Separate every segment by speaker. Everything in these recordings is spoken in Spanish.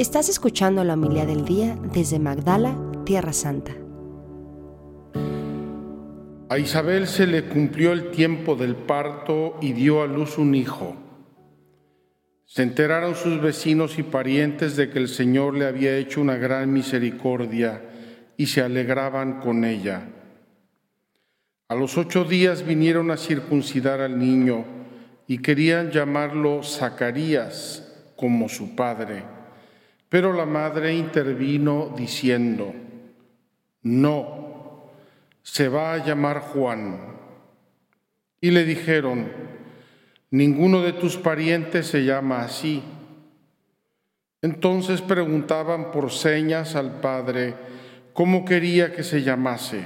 Speaker 1: Estás escuchando la humildad del día desde Magdala, Tierra Santa.
Speaker 2: A Isabel se le cumplió el tiempo del parto y dio a luz un hijo. Se enteraron sus vecinos y parientes de que el Señor le había hecho una gran misericordia y se alegraban con ella. A los ocho días vinieron a circuncidar al niño y querían llamarlo Zacarías como su padre. Pero la madre intervino diciendo, no, se va a llamar Juan. Y le dijeron, ninguno de tus parientes se llama así. Entonces preguntaban por señas al padre cómo quería que se llamase.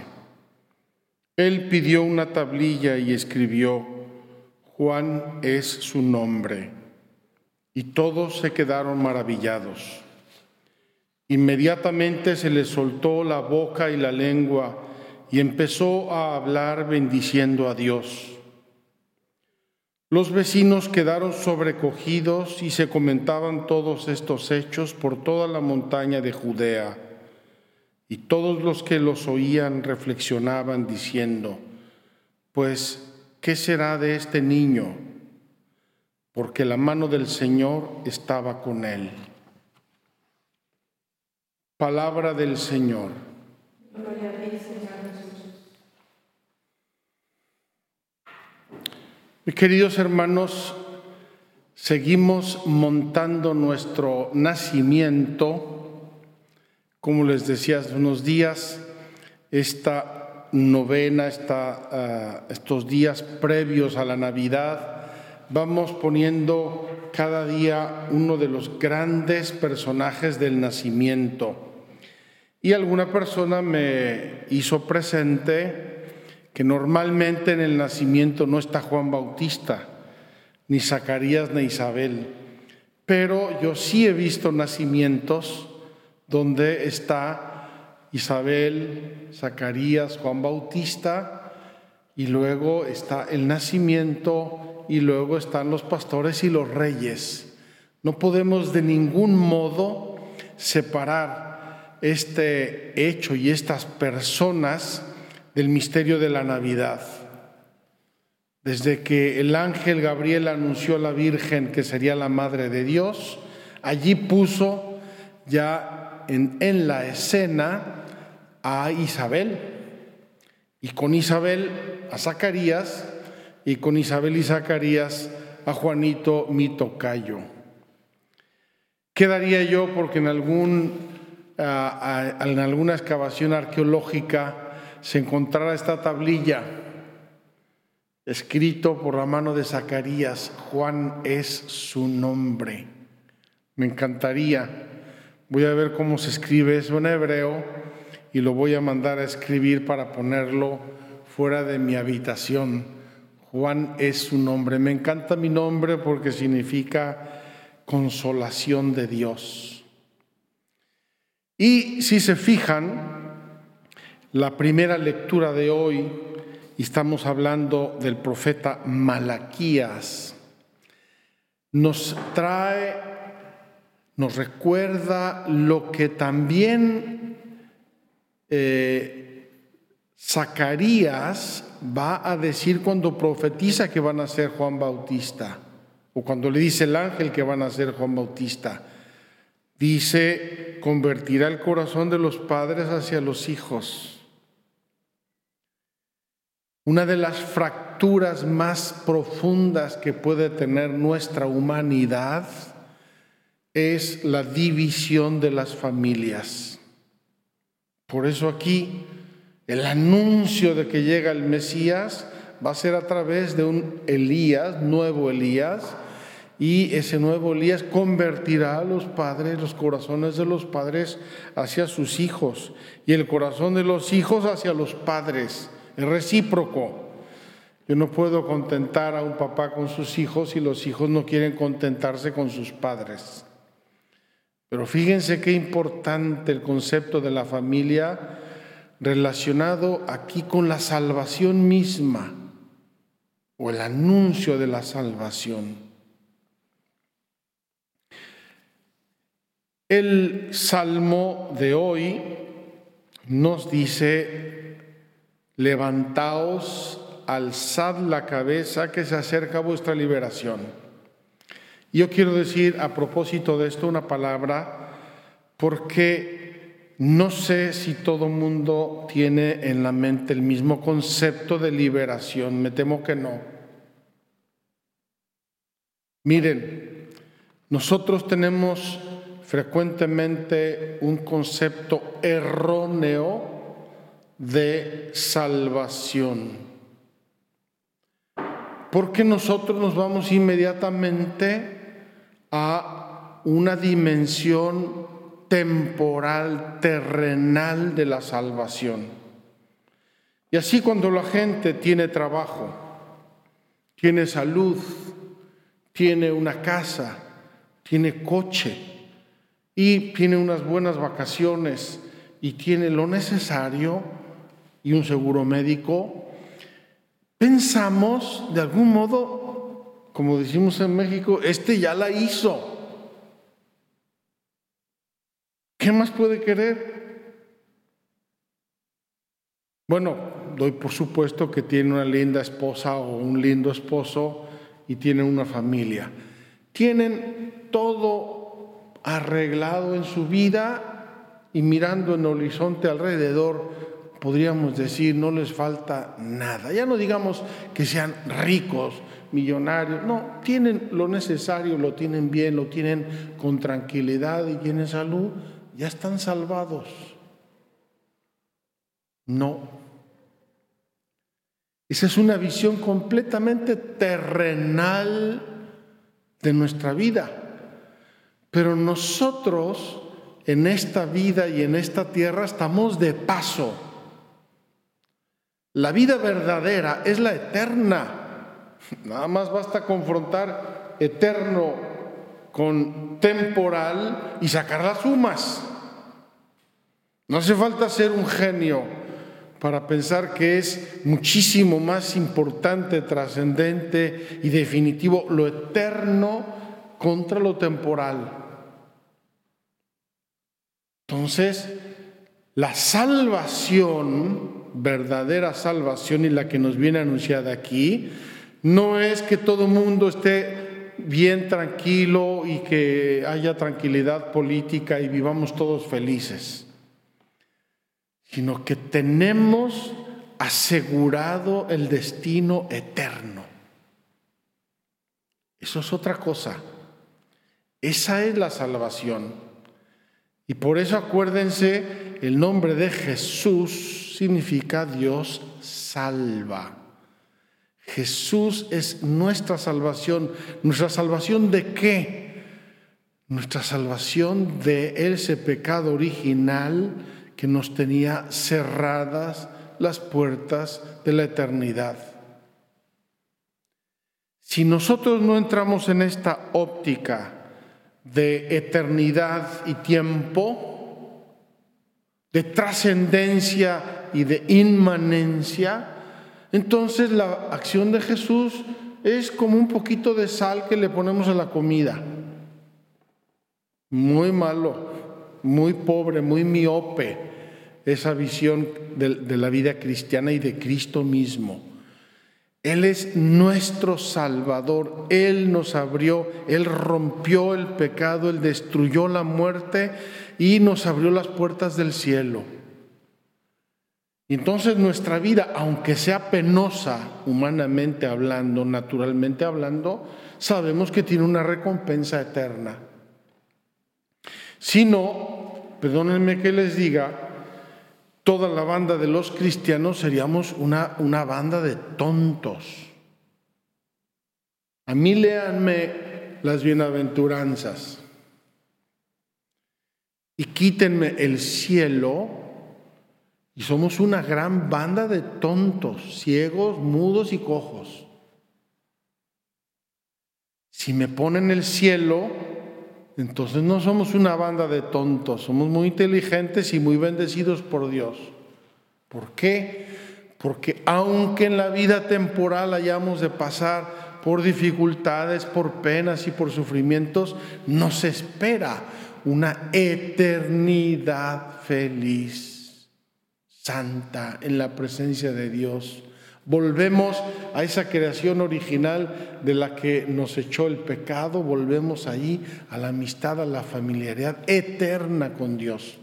Speaker 2: Él pidió una tablilla y escribió, Juan es su nombre. Y todos se quedaron maravillados. Inmediatamente se le soltó la boca y la lengua y empezó a hablar bendiciendo a Dios. Los vecinos quedaron sobrecogidos y se comentaban todos estos hechos por toda la montaña de Judea. Y todos los que los oían reflexionaban diciendo, pues ¿qué será de este niño? Porque la mano del Señor estaba con él. Palabra del Señor. Mis queridos hermanos, seguimos montando nuestro nacimiento. Como les decía hace unos días, esta novena, ah, estos días previos a la Navidad, vamos poniendo cada día uno de los grandes personajes del nacimiento. Y alguna persona me hizo presente que normalmente en el nacimiento no está Juan Bautista, ni Zacarías, ni Isabel, pero yo sí he visto nacimientos donde está Isabel, Zacarías, Juan Bautista, y luego está el nacimiento, y luego están los pastores y los reyes. No podemos de ningún modo separar este hecho y estas personas del misterio de la Navidad. Desde que el ángel Gabriel anunció a la Virgen que sería la Madre de Dios, allí puso ya en, en la escena a Isabel y con Isabel a Zacarías y con Isabel y Zacarías a Juanito mi tocayo. Quedaría yo porque en, algún, en alguna excavación arqueológica se encontrara esta tablilla escrito por la mano de Zacarías, Juan es su nombre. Me encantaría. Voy a ver cómo se escribe eso en hebreo y lo voy a mandar a escribir para ponerlo fuera de mi habitación. Juan es su nombre. Me encanta mi nombre porque significa consolación de Dios. Y si se fijan, la primera lectura de hoy, estamos hablando del profeta Malaquías, nos trae, nos recuerda lo que también eh, Zacarías va a decir cuando profetiza que van a ser Juan Bautista, o cuando le dice el ángel que van a ser Juan Bautista. Dice, convertirá el corazón de los padres hacia los hijos. Una de las fracturas más profundas que puede tener nuestra humanidad es la división de las familias. Por eso aquí el anuncio de que llega el Mesías va a ser a través de un Elías, nuevo Elías, y ese nuevo Elías convertirá a los padres, los corazones de los padres hacia sus hijos y el corazón de los hijos hacia los padres. Es recíproco. Yo no puedo contentar a un papá con sus hijos y los hijos no quieren contentarse con sus padres. Pero fíjense qué importante el concepto de la familia relacionado aquí con la salvación misma o el anuncio de la salvación. El salmo de hoy nos dice, levantaos, alzad la cabeza, que se acerca vuestra liberación. Yo quiero decir a propósito de esto una palabra, porque no sé si todo mundo tiene en la mente el mismo concepto de liberación, me temo que no. Miren, nosotros tenemos frecuentemente un concepto erróneo de salvación. Porque nosotros nos vamos inmediatamente a una dimensión temporal, terrenal de la salvación. Y así cuando la gente tiene trabajo, tiene salud, tiene una casa, tiene coche, y tiene unas buenas vacaciones y tiene lo necesario y un seguro médico, pensamos de algún modo, como decimos en México, este ya la hizo. ¿Qué más puede querer? Bueno, doy por supuesto que tiene una linda esposa o un lindo esposo y tiene una familia. Tienen todo arreglado en su vida y mirando en el horizonte alrededor, podríamos decir, no les falta nada. Ya no digamos que sean ricos, millonarios, no, tienen lo necesario, lo tienen bien, lo tienen con tranquilidad y tienen salud, ya están salvados. No. Esa es una visión completamente terrenal de nuestra vida. Pero nosotros en esta vida y en esta tierra estamos de paso. La vida verdadera es la eterna. Nada más basta confrontar eterno con temporal y sacar las sumas. No hace falta ser un genio para pensar que es muchísimo más importante, trascendente y definitivo lo eterno contra lo temporal. Entonces, la salvación, verdadera salvación y la que nos viene anunciada aquí, no es que todo mundo esté bien tranquilo y que haya tranquilidad política y vivamos todos felices, sino que tenemos asegurado el destino eterno. Eso es otra cosa. Esa es la salvación. Y por eso acuérdense, el nombre de Jesús significa Dios salva. Jesús es nuestra salvación. ¿Nuestra salvación de qué? Nuestra salvación de ese pecado original que nos tenía cerradas las puertas de la eternidad. Si nosotros no entramos en esta óptica, de eternidad y tiempo, de trascendencia y de inmanencia, entonces la acción de Jesús es como un poquito de sal que le ponemos a la comida. Muy malo, muy pobre, muy miope esa visión de, de la vida cristiana y de Cristo mismo. Él es nuestro Salvador. Él nos abrió, Él rompió el pecado, Él destruyó la muerte y nos abrió las puertas del cielo. Entonces nuestra vida, aunque sea penosa humanamente hablando, naturalmente hablando, sabemos que tiene una recompensa eterna. Si no, perdónenme que les diga, toda la banda de los cristianos seríamos una, una banda de tontos. A mí léanme las bienaventuranzas y quítenme el cielo y somos una gran banda de tontos, ciegos, mudos y cojos. Si me ponen el cielo, entonces no somos una banda de tontos, somos muy inteligentes y muy bendecidos por Dios. ¿Por qué? Porque aunque en la vida temporal hayamos de pasar por dificultades, por penas y por sufrimientos, nos espera una eternidad feliz, santa, en la presencia de Dios. Volvemos a esa creación original de la que nos echó el pecado, volvemos ahí a la amistad, a la familiaridad eterna con Dios.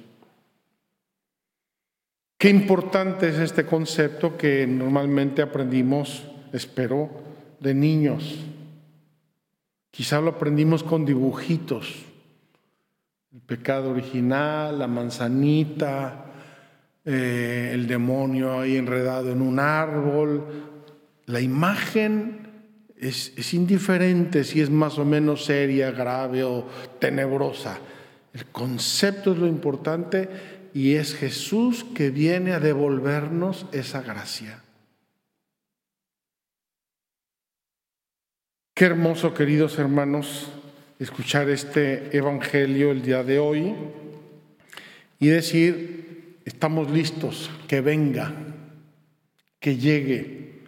Speaker 2: Qué importante es este concepto que normalmente aprendimos, espero, de niños. Quizá lo aprendimos con dibujitos. El pecado original, la manzanita, eh, el demonio ahí enredado en un árbol. La imagen es, es indiferente si es más o menos seria, grave o tenebrosa. El concepto es lo importante y es Jesús que viene a devolvernos esa gracia. Qué hermoso, queridos hermanos, escuchar este Evangelio el día de hoy y decir, estamos listos, que venga, que llegue.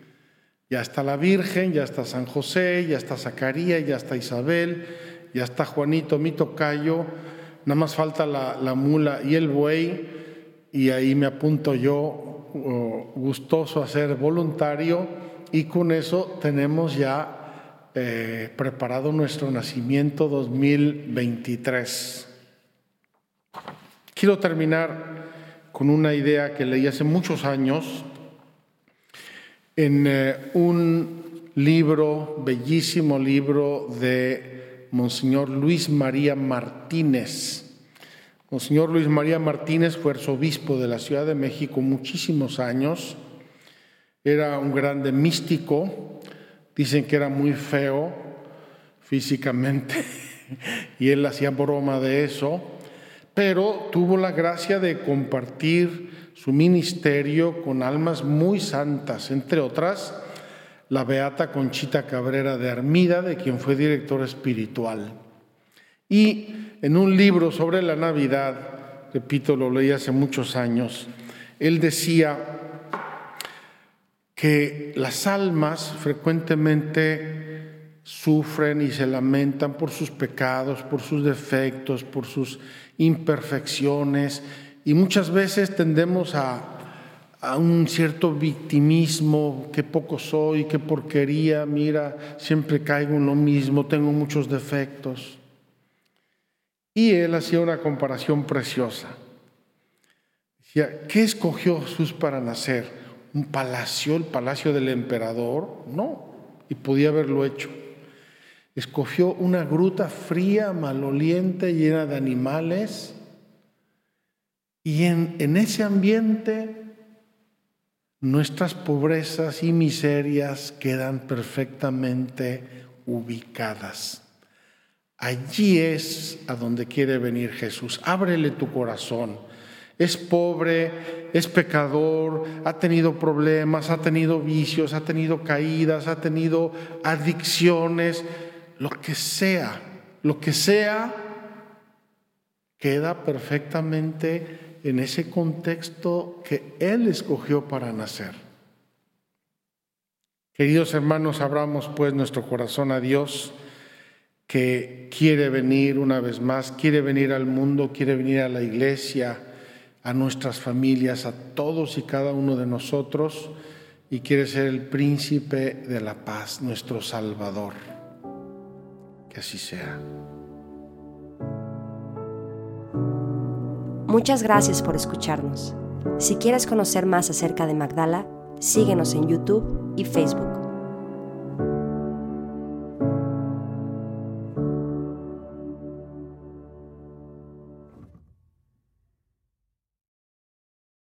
Speaker 2: Ya está la Virgen, ya está San José, ya está Zacarías, ya está Isabel, ya está Juanito, mi tocayo nada más falta la, mula y el buey, y ahí me apunto yo gustoso a ser voluntario, y con eso tenemos ya eh, preparado nuestro nacimiento 2023. Quiero terminar con una idea que leí hace muchos años en eh, un libro, bellísimo libro de Monseñor Luis María Martínez. Monseñor Luis María Martínez fue arzobispo de la Ciudad de México muchísimos años. Era un grande místico. Dicen que era muy feo físicamente y él hacía broma de eso, pero tuvo la gracia de compartir su ministerio con almas muy santas, entre otras la beata Conchita Cabrera de Armida, de quien fue director espiritual. Y en un libro sobre la Navidad, repito, lo leí hace muchos años, él decía que las almas frecuentemente sufren y se lamentan por sus pecados, por sus defectos, por sus imperfecciones, y muchas veces tendemos a a un cierto victimismo, qué poco soy, qué porquería, mira, siempre caigo en lo mismo, tengo muchos defectos. Y él hacía una comparación preciosa. Decía, ¿qué escogió Jesús para nacer? ¿Un palacio, el palacio del emperador? No, y podía haberlo hecho. Escogió una gruta fría, maloliente, llena de animales, y en, en ese ambiente nuestras pobrezas y miserias quedan perfectamente ubicadas. Allí es a donde quiere venir Jesús. Ábrele tu corazón. Es pobre, es pecador, ha tenido problemas, ha tenido vicios, ha tenido caídas, ha tenido adicciones, lo que sea, lo que sea, queda perfectamente en ese contexto que Él escogió para nacer. Queridos hermanos, abramos pues nuestro corazón a Dios que quiere venir una vez más, quiere venir al mundo, quiere venir a la iglesia, a nuestras familias, a todos y cada uno de nosotros y quiere ser el príncipe de la paz, nuestro Salvador. Que así sea.
Speaker 1: Muchas gracias por escucharnos. Si quieres conocer más acerca de Magdala, síguenos en YouTube y Facebook.